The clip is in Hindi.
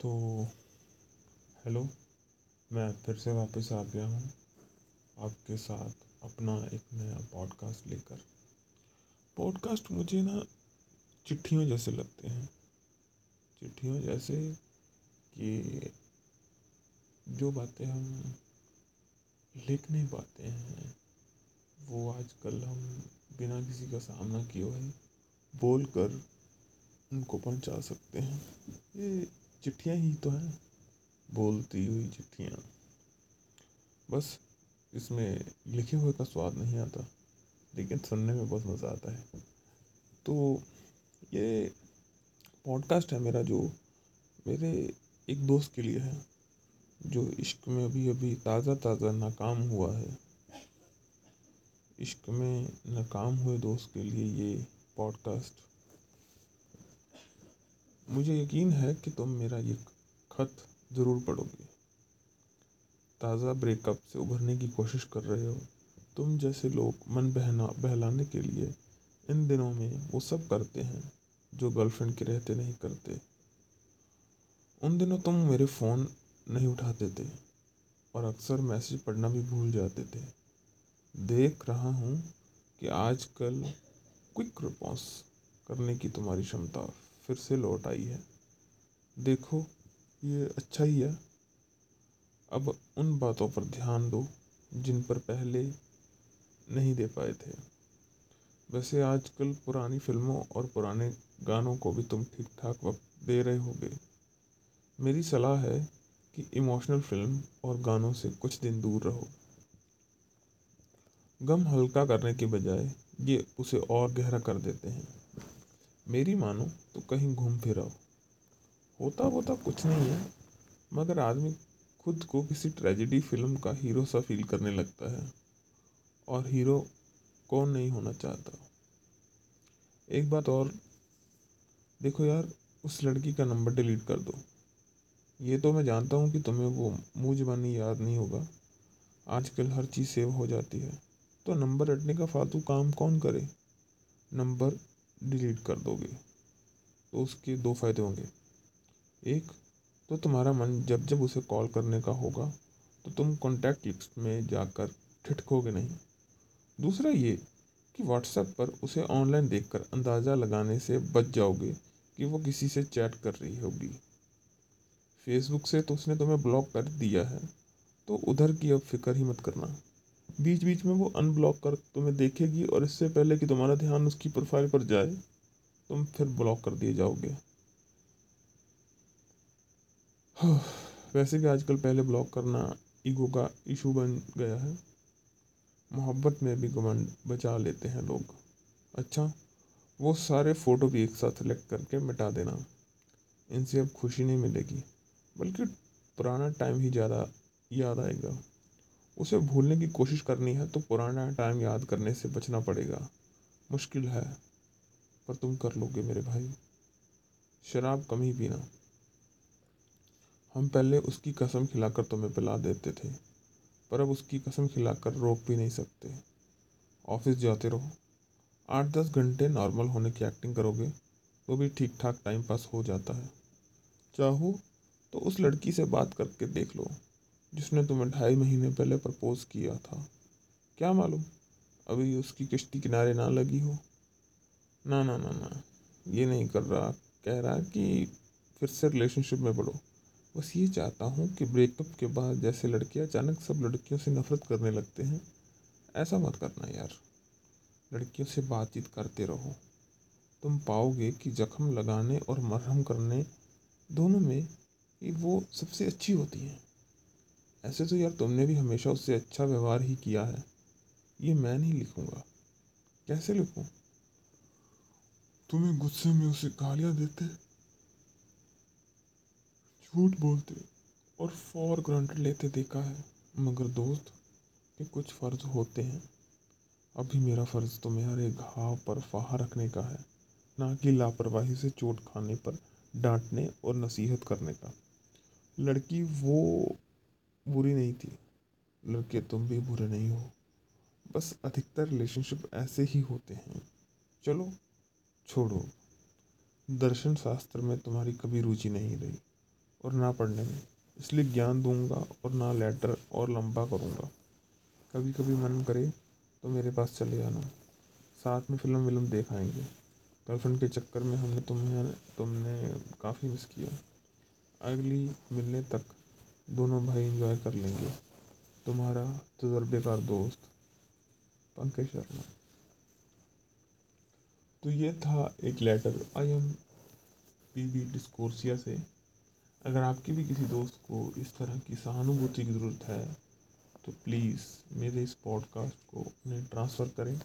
तो हेलो मैं फिर से वापस आ गया हूँ आपके साथ अपना एक नया पॉडकास्ट लेकर। पॉडकास्ट मुझे ना चिट्ठियों जैसे लगते हैं। चिट्ठियों जैसे कि जो बातें हम लिख नहीं पाते हैं, वो आजकल हम बिना किसी का सामना किए हुए बोल कर उनको पहुँचा सकते हैं। ये चिट्ठियाँ ही तो हैं, बोलती हुई चिट्ठियाँ। बस इसमें लिखे हुए का स्वाद नहीं आता, लेकिन सुनने में बहुत मज़ा आता है। तो ये पॉडकास्ट है मेरा जो मेरे एक दोस्त के लिए है, जो इश्क में अभी अभी ताज़ा ताज़ा नाकाम हुआ है। इश्क में नाकाम हुए दोस्त के लिए ये पॉडकास्ट मुझे यकीन है कि तुम मेरा ये खत ज़रूर पढ़ोगे। ताज़ा ब्रेकअप से उभरने की कोशिश कर रहे हो। तुम जैसे लोग मन बहना, बहलाने के लिए इन दिनों में वो सब करते हैं जो गर्लफ्रेंड के रहते नहीं करते। उन दिनों तुम मेरे फ़ोन नहीं उठाते थे और अक्सर मैसेज पढ़ना भी भूल जाते थे। देख रहा हूँ कि आजकल क्विक रिस्पॉन्स करने की तुम्हारी क्षमता फिर से लौट आई है। देखो, ये अच्छा ही है। अब उन बातों पर ध्यान दो, जिन पर पहले नहीं दे पाए थे। वैसे आजकल पुरानी फ़िल्मों और पुराने गानों को भी तुम ठीक ठाक वक्त दे रहे होगे। मेरी सलाह है कि इमोशनल फ़िल्म और गानों से कुछ दिन दूर रहो। गम हल्का करने के बजाय ये उसे और गहरा कर देते हैं। मेरी मानो तो कहीं घूम फिर आओ। होता होता कुछ नहीं है, मगर आदमी खुद को किसी ट्रेजिडी फ़िल्म का हीरो सा फील करने लगता है, और हीरो कौन नहीं होना चाहता। एक बात और, देखो यार, उस लड़की का नंबर डिलीट कर दो। ये तो मैं जानता हूँ कि तुम्हें वो मुँह जबानी याद नहीं होगा। आजकल हर चीज़ सेव हो जाती है। तो नंबर रटने का फालतू काम कौन करे? नंबर डिलीट कर दोगे तो उसके दो फ़ायदे होंगे। एक तो तुम्हारा मन जब जब उसे कॉल करने का होगा तो तुम कॉन्टैक्ट लिस्ट में जाकर ठिठकोगे नहीं। दूसरा ये कि व्हाट्सएप पर उसे ऑनलाइन देखकर अंदाज़ा लगाने से बच जाओगे कि वो किसी से चैट कर रही होगी। फेसबुक से तो उसने तुम्हें ब्लॉक कर दिया है तो उधर की अब फ़िक्र ही मत करना। बीच बीच में वो अनब्लॉक कर तुम्हें देखेगी और इससे पहले कि तुम्हारा ध्यान उसकी प्रोफ़ाइल पर जाए, तुम फिर ब्लॉक कर दिए जाओगे। वैसे भी आजकल पहले ब्लॉक करना ईगो का इशू बन गया है। मोहब्बत में भी घमंड बचा लेते हैं लोग। अच्छा वो सारे फ़ोटो भी एक साथ सेलेक्ट करके मिटा देना। इनसे अब खुशी नहीं मिलेगी, बल्कि पुराना टाइम ही ज़्यादा याद आएगा। उसे भूलने की कोशिश करनी है तो पुराना टाइम याद करने से बचना पड़ेगा। मुश्किल है, पर तुम कर लोगे मेरे भाई। शराब कम ही पीना। हम पहले उसकी कसम खिलाकर तुम्हें पिला देते थे, पर अब उसकी कसम खिलाकर रोक भी नहीं सकते। ऑफ़िस जाते रहो। आठ दस घंटे नॉर्मल होने की एक्टिंग करोगे तो भी ठीक ठाक टाइम पास हो जाता है। चाहो तो उस लड़की से बात करके देख लो। जिसने तुम्हें ढाई महीने पहले प्रपोज किया था। क्या मालूम? अभी उसकी किश्ती किनारे ना लगी हो। ना ना ना ना। ये नहीं कर रहा। कह रहा कि फिर से रिलेशनशिप में बढ़ो बस ये चाहता हूँ कि ब्रेकअप के बाद जैसे लड़के अचानक सब लड़कियों से नफरत करने लगते हैं, ऐसा मत करना यार। लड़कियों से बातचीत करते रहो। तुम पाओगे कि जख्म लगाने और मरहम करने दोनों में वो सबसे अच्छी होती हैं। ऐसे तो यार तुमने भी हमेशा उससे अच्छा व्यवहार ही किया है। ये मैं नहीं लिखूँगा। कैसे लिखूं? तुम्हें गुस्से में उसे गालियाँ देते, झूठ बोलते और फॉर ग्रांटेड लेते देखा है। मगर दोस्त, के कुछ फ़र्ज़ होते हैं। अभी मेरा फ़र्ज़ तो मेरे घाव पर फाहा रखने का है, ना कि लापरवाही से चोट खाने पर डांटने और नसीहत करने का। लड़की वो बुरी नहीं थी। लड़के तुम भी बुरे नहीं हो। बस अधिकतर रिलेशनशिप ऐसे ही होते हैं। चलो, छोड़ो। दर्शन शास्त्र में तुम्हारी कभी रुचि नहीं रही और ना पढ़ने में। इसलिए ज्ञान दूँगा और ना लेटर और लंबा करूँगा। कभी कभी मन करे तो मेरे पास चले आना। साथ में फ़िल्म विल्म देख आएँगे। गर्लफ्रेंड के चक्कर में हमने तुम्हें, तुमने काफ़ी मिस किया। अगली मिलने तक दोनों भाई एंजॉय कर लेंगे। तुम्हारा तजर्बेकार दोस्त, पंकज शर्मा। तो ये था एक letter I M P B डिस्कोर्सिया से। अगर आपके भी किसी दोस्त को इस तरह की सहानुभूति की ज़रूरत है तो प्लीज़ मेरे इस पॉडकास्ट को उन्हें ट्रांसफ़र करें।